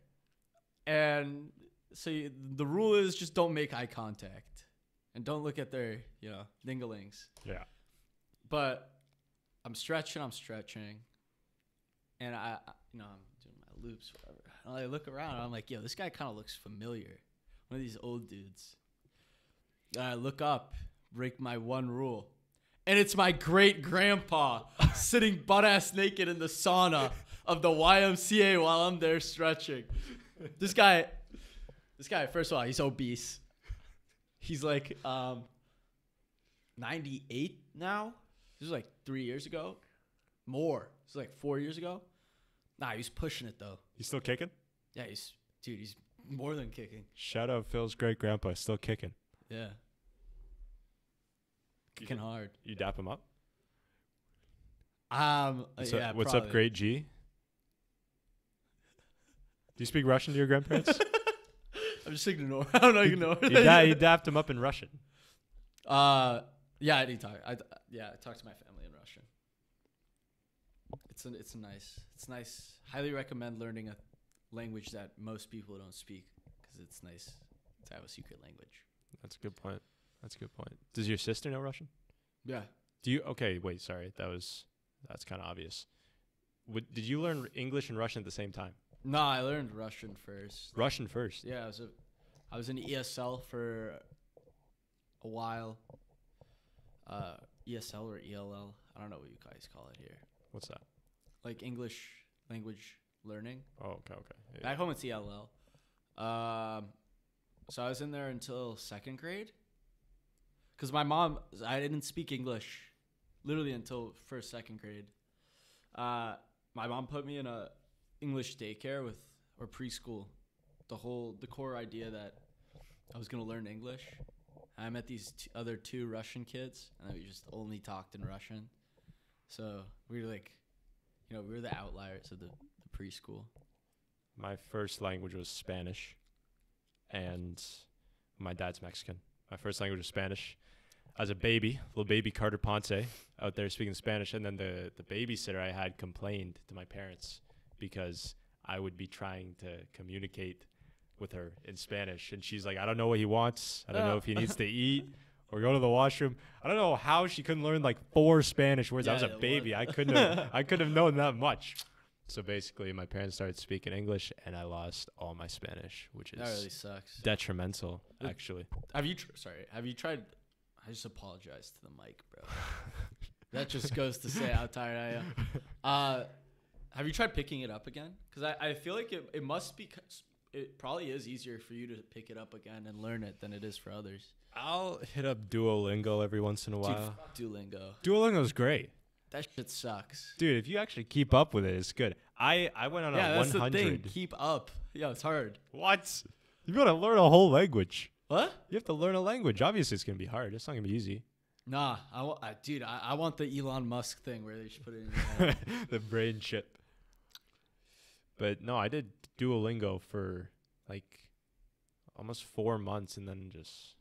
And so you, the rule is just don't make eye contact and don't look at their you know dinglings. yeah. But I'm stretching, I'm stretching, and I you know I'm doing my loops whatever. And I look around, and I'm like, yo, this guy kind of looks familiar. One of these old dudes. And I look up, break my one rule. And it's my great grandpa sitting butt ass naked in the sauna of the YMCA while I'm there stretching. This guy, this guy, first of all, he's obese. He's like um, 98 now. This was like three years ago. More. This is like four years ago. Nah, he's pushing it though. He's still kicking? Yeah, he's dude. He's more than kicking. Shout out Phil's great grandpa, still kicking. Yeah, kicking hard. You dap him up. Um, What's, yeah. up, what's up, great G? Do you speak Russian to your grandparents? I'm just ignoring. I don't ignore. you, da- you dapped him up in Russian. Uh, yeah, I did talk. I yeah, I talked to my family in Russian. It's a, it's a nice. It's nice. Highly recommend learning a language that most people don't speak because it's nice. to have a secret language. That's a good point. That's a good point. Does your sister know Russian? Yeah. Do you? Okay, wait. Sorry, that was that's kind of obvious. Would, did you learn English and Russian at the same time? No, I learned Russian first. Russian first. Yeah, I was a, I was in ESL for a while. Uh, ESL or ELL, I don't know what you guys call it here. What's that? Like English language learning. Oh, okay, okay. Yeah. Back home it's ELL. Um, so I was in there until second grade. Cause my mom, I didn't speak English, literally until first second grade. Uh, my mom put me in a English daycare with or preschool. The whole the core idea that I was gonna learn English. I met these t- other two Russian kids, and we just only talked in Russian. So we were like, you know, we were the outliers of the, the preschool. My first language was Spanish, and my dad's Mexican. My first language was Spanish. As a baby, little baby Carter Ponce out there speaking Spanish, and then the the babysitter I had complained to my parents because I would be trying to communicate with her in Spanish, and she's like, "I don't know what he wants. I don't know Oh. if he needs to eat or go to the washroom. I don't know how she couldn't learn like four Spanish words. I was a baby. I couldn't have, I couldn't have known that much." So basically, my parents started speaking English, and I lost all my Spanish, which is That really sucks. detrimental, actually. Have you? Tr- sorry. Have you tried? I just apologize to the mic, bro. that just goes to say how tired I am. Uh, have you tried picking it up again? Because I, I feel like it, it must be, it probably is easier for you to pick it up again and learn it than it is for others. I'll hit up Duolingo every once in a while. fuck Duolingo. Duolingo's great, That shit sucks. dude. If you actually keep up with it, it's good. I I went on yeah, a that's the thing. 100. Keep up. Yeah, it's hard. What? You gotta learn a whole language. What? You have to learn a language. Obviously, it's gonna be hard. It's not gonna be easy. Nah, I, dude, I, I want the Elon Musk thing where they just put it in your head. the brain chip. But no, I did Duolingo for like almost four months and then just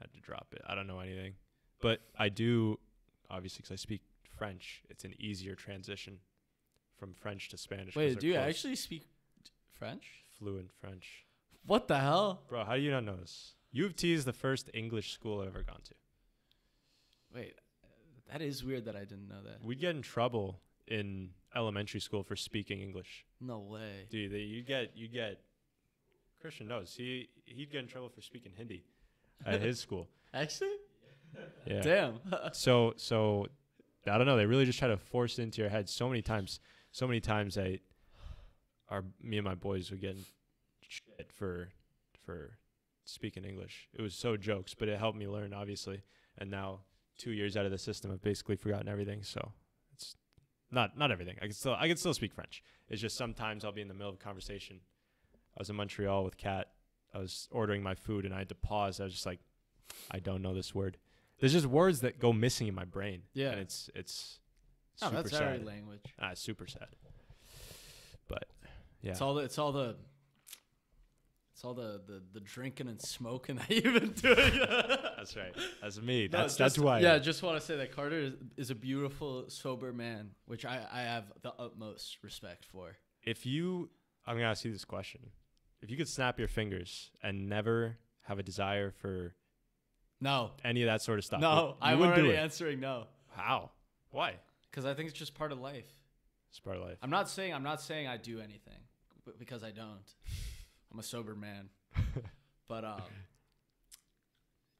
had to drop it. I don't know anything. But I do, obviously, because I speak French, it's an easier transition from French to Spanish. Wait, do you close. actually speak French? Fluent French. What the hell? Bro, how do you not know this? U of T is the first English school I've ever gone to. Wait, that is weird that I didn't know that. We'd get in trouble in elementary school for speaking English. No way. Dude, they, you get you get. Krishna knows he he'd get in trouble for speaking Hindi at his school. Actually? Yeah. Damn. So so, I don't know. They really just try to force it into your head so many times. So many times I, our me and my boys would get shit for for speaking English. It was so jokes, but it helped me learn obviously. And now two years out of the system, I've basically forgotten everything. So not not everything. I can still I can still speak French. It's just sometimes I'll be in the middle of a conversation. I was in Montreal with Kat. I was ordering my food and I had to pause. I was just like, I don't know this word. There's just words that go missing in my brain. Yeah. And it's it's oh, super that's sad. language. Ah, super sad. But yeah. It's all the it's all the it's all the, the, the drinking and smoking that you've been doing. that's right. That's me. No, That's that's just- who I Yeah, am. just want to say that Carter is, is a beautiful, sober man, which I, I have the utmost respect for. If you I'm gonna ask you this question. If you could snap your fingers and never have a desire for No, any of that sort of stuff. no, you- you I'm already answering no How? Why? because I think it's just part of life. It's part of life. I'm not saying I'm not saying I do anything, but because I don't. I'm a sober man. but um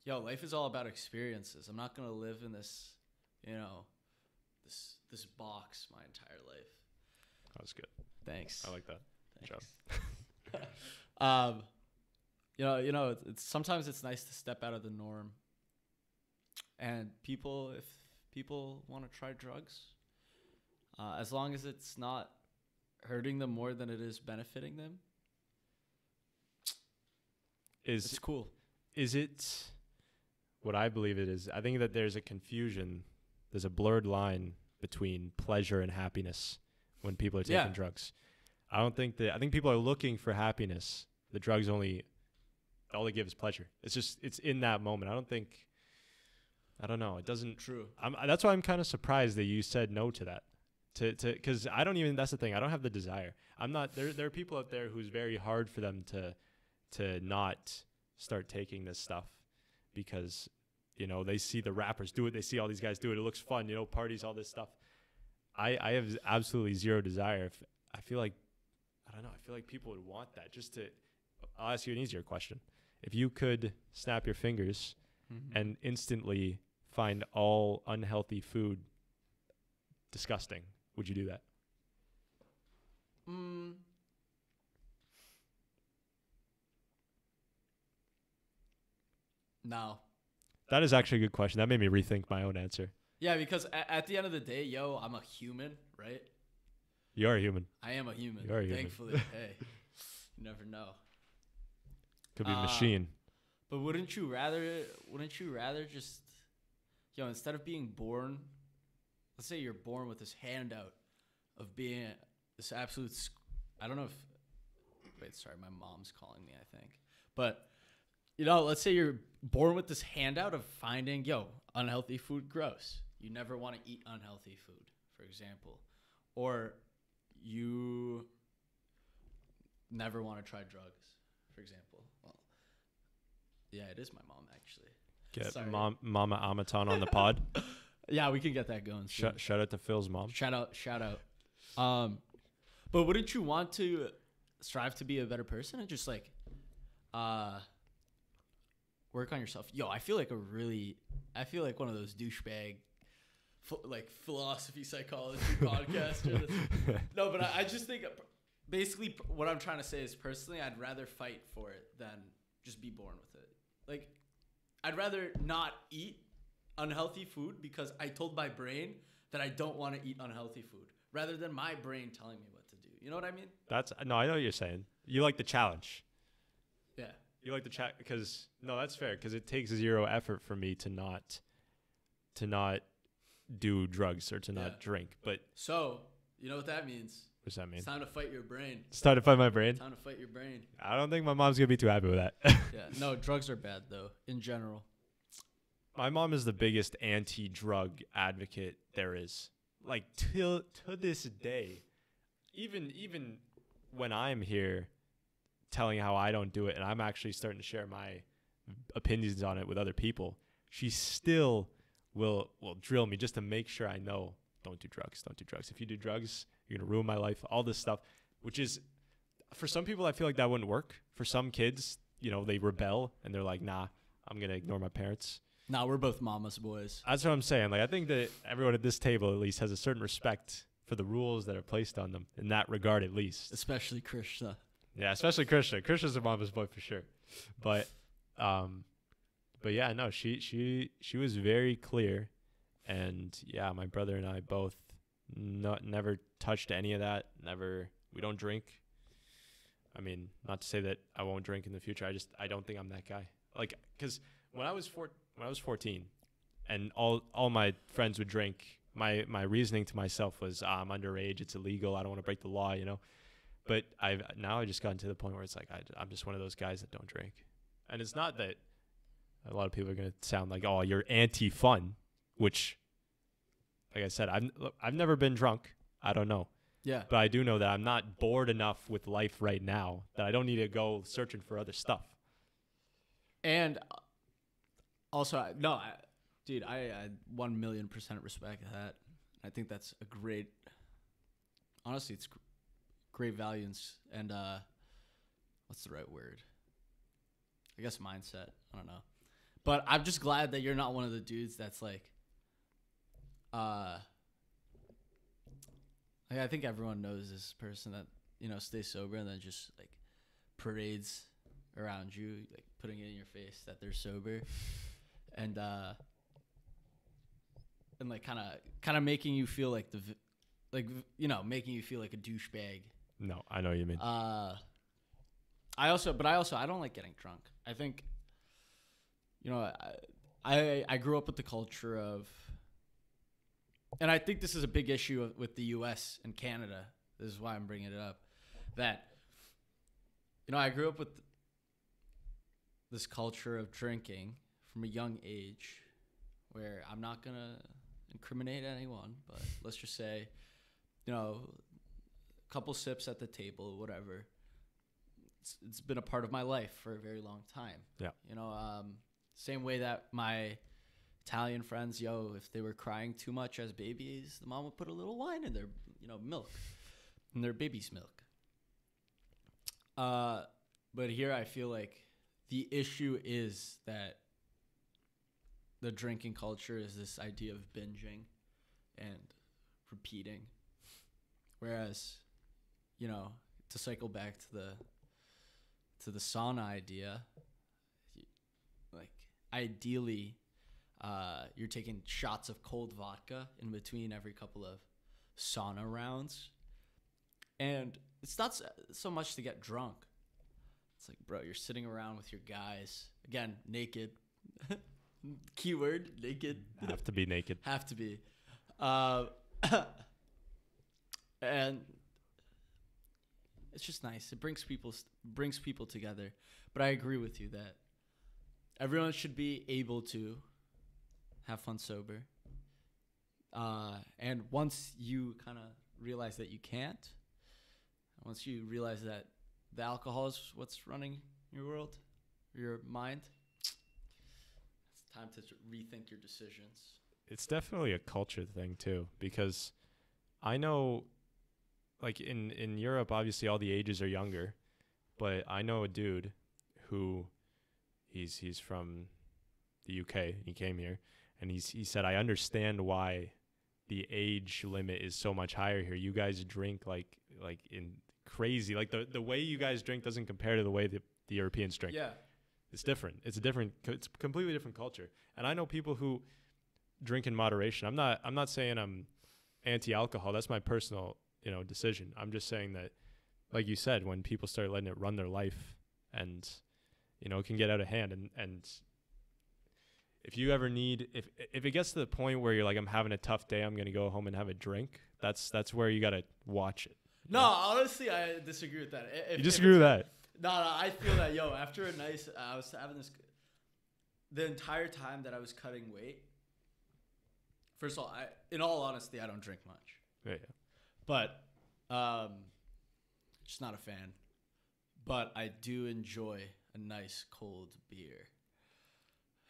yo, life is all about experiences. I'm not going to live in this, you know, this this box my entire life. That was good. Thanks. I like that. Good job. Thanks. um you know, you know, it's, it's sometimes it's nice to step out of the norm. And people if people want to try drugs, uh, as long as it's not hurting them more than it is benefiting them, Is it's cool. is it what I believe it is? I think that there's a confusion, there's a blurred line between pleasure and happiness when people are taking Yeah. drugs. I don't think that I think people are looking for happiness. The drugs only all they give is pleasure. It's just it's in that moment. I don't think I don't know. It doesn't True. I'm that's why I'm kind of surprised that you said no to that. To to cuz I don't even that's the thing. I don't have the desire. I'm not there there are people out there who's very hard for them to to not start taking this stuff because you know they see the rappers do it, they see all these guys do it. It looks fun, you know, parties, all this stuff. I I have absolutely zero desire. If I feel like I don't know, I feel like people would want that. Just to, I'll ask you an easier question. If you could snap your fingers Mhm. and instantly find all unhealthy food disgusting, would you do that? Mm. No. That is actually a good question. That made me rethink my own answer. Yeah, because at, at the end of the day, yo, I'm a human, right? You are a human. I am a human. You are a human. Thankfully, hey, you never know. Could be a Uh, machine. But wouldn't you rather? Wouldn't you rather just, yo, instead of being born, let's say you're born with this handout of being this absolute. sc- I don't know if. Wait, sorry, my mom's calling me. I think, but you know, let's say you're born with this handout of finding, yo, unhealthy food gross. You never want to eat unhealthy food, for example, or you never want to try drugs, for example. Well, yeah, it is my mom actually. Get sorry. mom, Mama Amitan on the pod. Yeah, we can get that going. soon. Shout, shout out to Phil's mom. Shout out, shout out. Um, but wouldn't you want to strive to be a better person and just like, uh, work on yourself? Yo, I feel like a really, I feel like one of those douchebag, ph- like philosophy psychology podcasters. no, but I, I just think, basically, what I'm trying to say is personally, I'd rather fight for it than just be born with it. Like, I'd rather not eat unhealthy food because I told my brain that I don't want to eat unhealthy food rather than my brain telling me what to do. You know what I mean? That's no, I know what you're saying. You like the challenge. You like to chat because no, that's fair because it takes zero effort for me to not to not do drugs or to not Yeah. drink. But So, you know what that means? what does that mean? It's time to fight your brain. Start to fight my brain. It's time to fight your brain. I don't think my mom's gonna be too happy with that. Yeah. No, drugs are bad though, in general. my mom is the biggest anti-drug advocate there is. Like till to this day, even even when I'm here telling how I don't do it, and I'm actually starting to share my opinions on it with other people, she still will will drill me just to make sure I know don't do drugs, don't do drugs. If you do drugs, you're gonna ruin my life. All this stuff, which is for some people, I feel like that wouldn't work. For some kids, you know, they rebel and they're like, nah, I'm gonna ignore my parents. Nah, we're both mama's boys. That's what I'm saying. Like I think that everyone at this table at least has a certain respect for the rules that are placed on them in that regard at least. Especially Krishna. Yeah, especially Krishna. Krishna's a mama's boy for sure. But um but yeah, no, she she she was very clear and yeah, my brother and I both not never touched any of that. Never we don't drink. I mean, not to say that I won't drink in the future. I just I don't think I'm that guy. Like cuz when I was four, when I was 14 and all all my friends would drink, my my reasoning to myself was ah, I'm underage, it's illegal, I don't want to break the law, you know. But I've now I just gotten to the point where it's like I, I'm just one of those guys that don't drink, and it's not that a lot of people are gonna sound like oh you're anti-fun, which, like I said, I've I've never been drunk. I don't know, Yeah. but I do know that I'm not bored enough with life right now that I don't need to go searching for other stuff. And uh, also, no, I, dude, I, I one million percent respect that. I think that's a great. Honestly, it's great value and, uh, what's the right word? I guess mindset. I don't know, but I'm just glad that you're not one of the dudes that's like, uh, like I think everyone knows this person that you know stays sober and then just like parades around you, like putting it in your face that they're sober, and uh, and like kind of kind of making you feel like the, like you know, making you feel like a douchebag. No, I know you mean. Uh, I also, but I also, I don't like getting drunk. I think, you know, I, I, I grew up with the culture of, and I think this is a big issue with the U.S. and Canada. This is why I'm bringing it up. That, you know, I grew up with this culture of drinking from a young age, where I'm not gonna incriminate anyone, but let's just say, you know, couple sips at the table, whatever. it's, it's been a part of my life for a very long time. Yeah. You know, um, same way that my Italian friends, yo, if they were crying too much as babies, the mom would put a little wine in their, you know, milk, in their baby's milk. Uh, but here I feel like the issue is that the drinking culture is this idea of binging and repeating. Whereas, you know, to cycle back to the to the sauna idea, like ideally, uh, you're taking shots of cold vodka in between every couple of sauna rounds, and it's not so much to get drunk. It's like, bro, you're sitting around with your guys again, naked. Keyword naked Have to be naked. have to be. Uh, and it's just nice. It brings people brings people together. But I agree with you that everyone should be able to have fun sober. Uh, and once you kind of realize that you can't, once you realize that the alcohol is what's running your world, your mind, it's time to rethink your decisions. It's definitely a culture thing too, because I know, like in in Europe, obviously all the ages are younger, but I know a dude who, he's he's from the UK. He came here, and he's he said I understand why the age limit is so much higher here. You guys drink like like in crazy, like the the way you guys drink doesn't compare to the way the the Europeans drink. Yeah. It's different. It's a different. It's a completely different culture. And I know people who drink in moderation. I'm not. I'm not saying I'm anti-alcohol. That's my personal, you know, decision. I'm just saying that, like you said, when people start letting it run their life, and you know, it can get out of hand. And and if you ever need, if if it gets to the point where you're like, I'm having a tough day, I'm gonna go home and have a drink. That's that's where you gotta watch it. No, honestly, I disagree with that. If- you disagree with that? No, no, I feel that yo. After a nice, uh, I was having this. The entire time that I was cutting weight. First of all, I, in all honesty, I don't drink much, Yeah, yeah. But um, just not a fan. But I do enjoy a nice cold beer.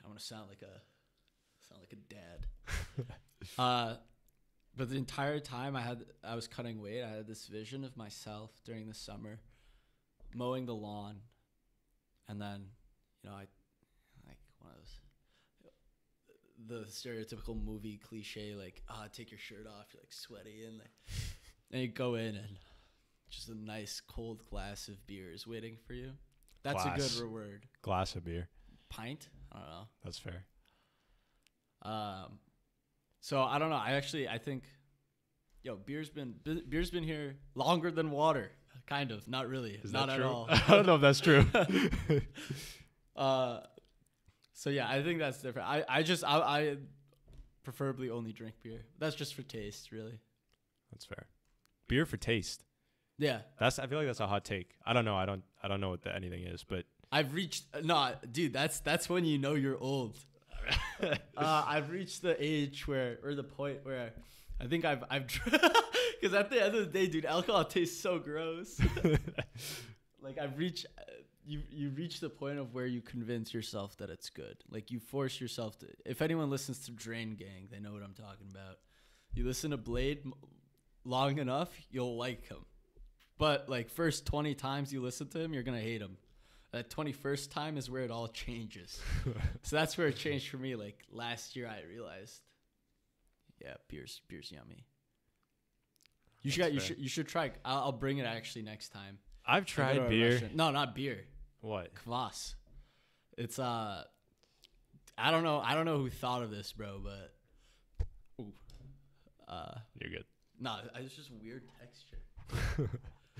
I want to sound like a sound like a dad. uh, but the entire time I had I was cutting weight, I had this vision of myself during the summer mowing the lawn, and then you know I like one of those the stereotypical movie cliche like ah take your shirt off you're like sweaty and like and you go in and just a nice cold glass of beer is waiting for you. That's a good reward. Glass of beer. Pint? I don't know. That's fair. Um, so I don't know. I actually I think, yo, beer's been be- beer's been here longer than water. Kind of, not really, Is not that at true? all. I don't know if that's true. uh, so yeah, I think that's different. I I just I, I preferably only drink beer. That's just for taste, really. that's fair. Beer for taste. Yeah, That's. I feel like that's a hot take. I don't know. I don't. I don't know what the, anything is, but I've reached no, dude. That's that's when you know you're old. uh, I've reached the age where, or the point where, I think I've I've, because at the end of the day, dude, alcohol tastes so gross. like I've reached, you you reach the point of where you convince yourself that it's good. Like you force yourself to. If anyone listens to Drain Gang, they know what I'm talking about. You listen to Bladee long enough, you'll like him. But like first 20 times you listen to him, you're gonna hate him. That 21st time is where it all changes. so that's where it changed for me. Like last year, I realized, yeah, beer's beer's yummy. You should you should you should try. I'll, I'll bring it actually next time. I've to tried beer. No, not beer. What? Kvass. It's uh, I don't know. I don't know who thought of this, bro, but ooh, uh, You're good. No, it's just weird texture.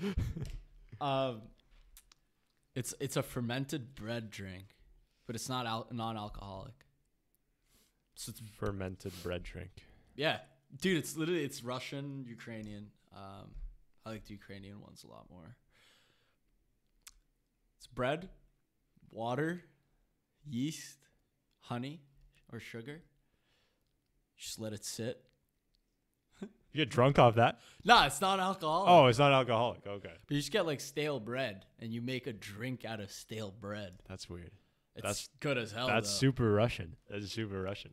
um, it's it's a fermented bread drink, but it's not al- non-alcoholic. So it's Fermented bread drink. yeah, dude. It's literally it's Russian, Ukrainian. Um, I like the Ukrainian ones a lot more. It's bread, water, yeast, honey, or sugar. Just let it sit. You get drunk off that? Nah, it's not alcohol. Oh, it's not alcoholic. Okay, But you just get like stale bread and you make a drink out of stale bread. that's weird. It's That's- good as hell. That's though. super Russian. That's super Russian.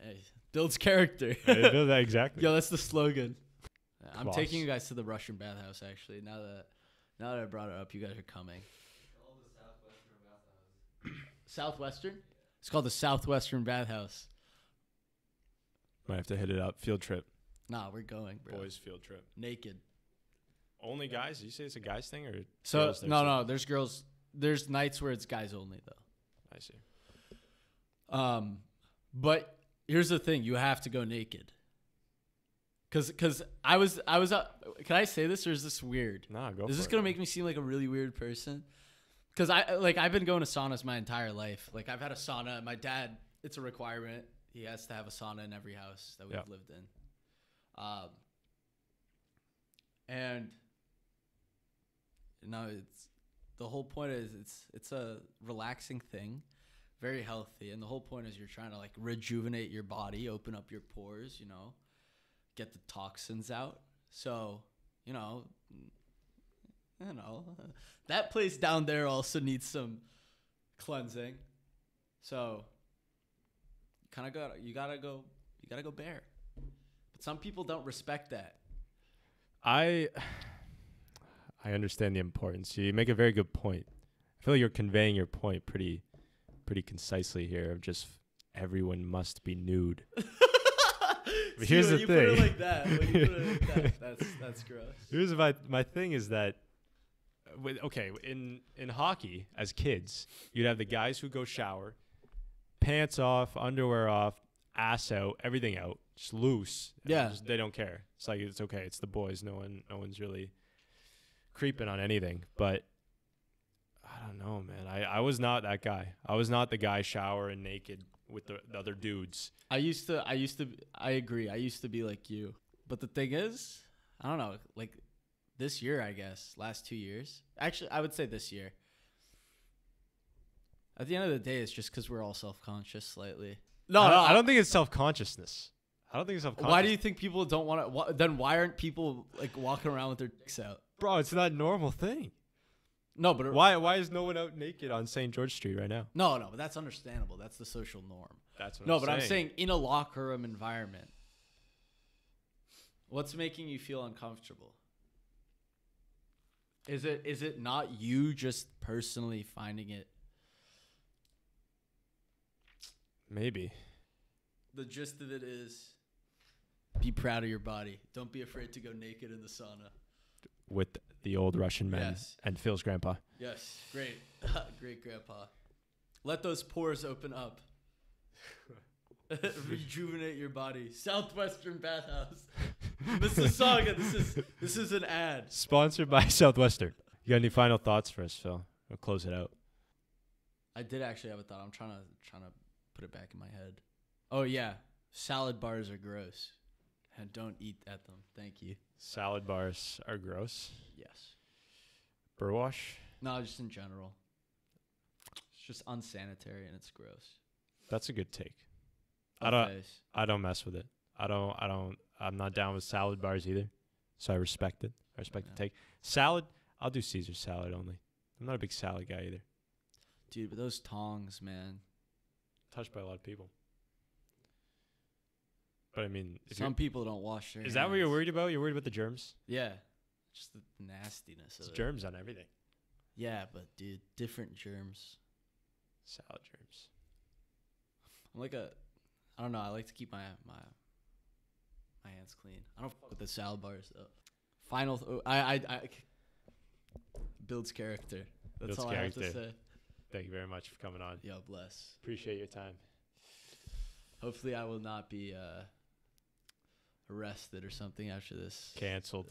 Hey, builds character. I didn't know that exactly. Yo, that's the slogan. I'm taking you guys to the Russian bathhouse. Actually, now that now that I brought it up, you guys are coming. Southwestern. It's called the Southwestern Bathhouse. Might have to hit it up. Field trip. Nah, we're going, bro. Boys field trip. Naked. Only guys? You say it's a guys thing or So no, no. There's girls. There's nights where it's guys only though. I see. Um, but here's the thing: you have to go naked. Cause, cause I was, I was. Uh, can I say this or is this weird? Nah, go. is this it, gonna man. make me seem like a really weird person? Cause I like I've been going to saunas my entire life. Like I've had a sauna. My dad, it's a requirement. He has to have a sauna in every house that we've Yeah. lived in. Um, and no, it's the whole point is it's it's a relaxing thing, very healthy, and the whole point is you're trying to like rejuvenate your body, open up your pores, you know, get the toxins out. So you know, you know, that place down there also needs some cleansing. So kind of got you gotta go you gotta go bare. But some people don't respect that. I I understand the importance. You make a very good point. I feel like you're conveying your point pretty pretty concisely here of just everyone must be nude. See, here's the you Put it thing. like that, when you put it like that, that's that's gross. Here's my my thing is that with okay, in in hockey as kids, you'd have the guys who go shower, pants off, underwear off, ass out, everything out, just loose. Yeah. just- they don't care. It's like it's okay. It's the boys. No one no one's really creeping on anything. But I don't know, man. I I was not that guy. I was not the guy showering naked with the, the other dudes. I used to, I used to, I agree. I used to be like you, but the thing is, I don't know. Like this year, I guess, last two years. Actually, I would say this year. At the end of the day, it's just because we're all self-conscious slightly. No, I don't, I don't think it's self consciousness. I don't think it's self. Why do you think people don't want to? Wh- then why aren't people like walking around with their dicks out? bro? It's not a normal thing. No, but Why why is no one out naked on St. George Street right now? no, no, but that's understandable. That's the social norm. That's what No, I'm but saying. I'm saying in a locker room environment, what's making you feel uncomfortable? Is it is it not you just personally finding it? maybe. The gist of it is be proud of your body. Don't be afraid to go naked in the sauna. with the old Russian men Yes. and Phil's grandpa. Yes, great. great grandpa. Let those pores open up. Rejuvenate your body. Southwestern Bathhouse. Mississauga. This is this is an ad. Sponsored by Southwestern. You got any final thoughts for us, Phil? We'll close it out. I did actually have a thought. I'm trying to trying to put it back in my head. Oh yeah, salad bars are gross, and don't eat at them. Thank you. Salad bars are gross. Yes. Burwash. No, just in general. It's just unsanitary and it's gross. That's a good take. I don't. I don't mess with it. I don't. I don't. I'm not down with salad bars either. So I respect it. I respect Yeah. the take. Salad. I'll do Caesar salad only. I'm not a big salad guy either. Dude, but those tongs, man. Touched by a lot of people. But I mean, Some people don't wash their is that what you're worried about? You're worried about the germs? Yeah. Just the nastiness It's of it. germs on everything. Yeah, but dude, different germs. Salad germs. I'm like a I don't know, I like to keep my my my hands clean. I don't fuck with the salad bars though. Final th- I I, I builds character. That's Builds all I have to say. Thank you very much for coming on. Yo, bless. Appreciate your time. Hopefully I will not be uh arrested or something after this. Cancelled.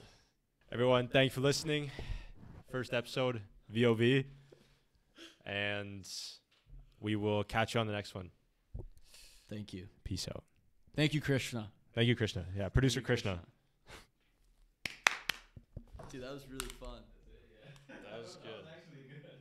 Everyone, thank you for listening. First episode, VOV. And we will catch you on the next one. Thank you. Peace out. Thank you, Krishna. Thank you, Krishna. Yeah, producer you, Krishna. Dude, that was really fun. That was good.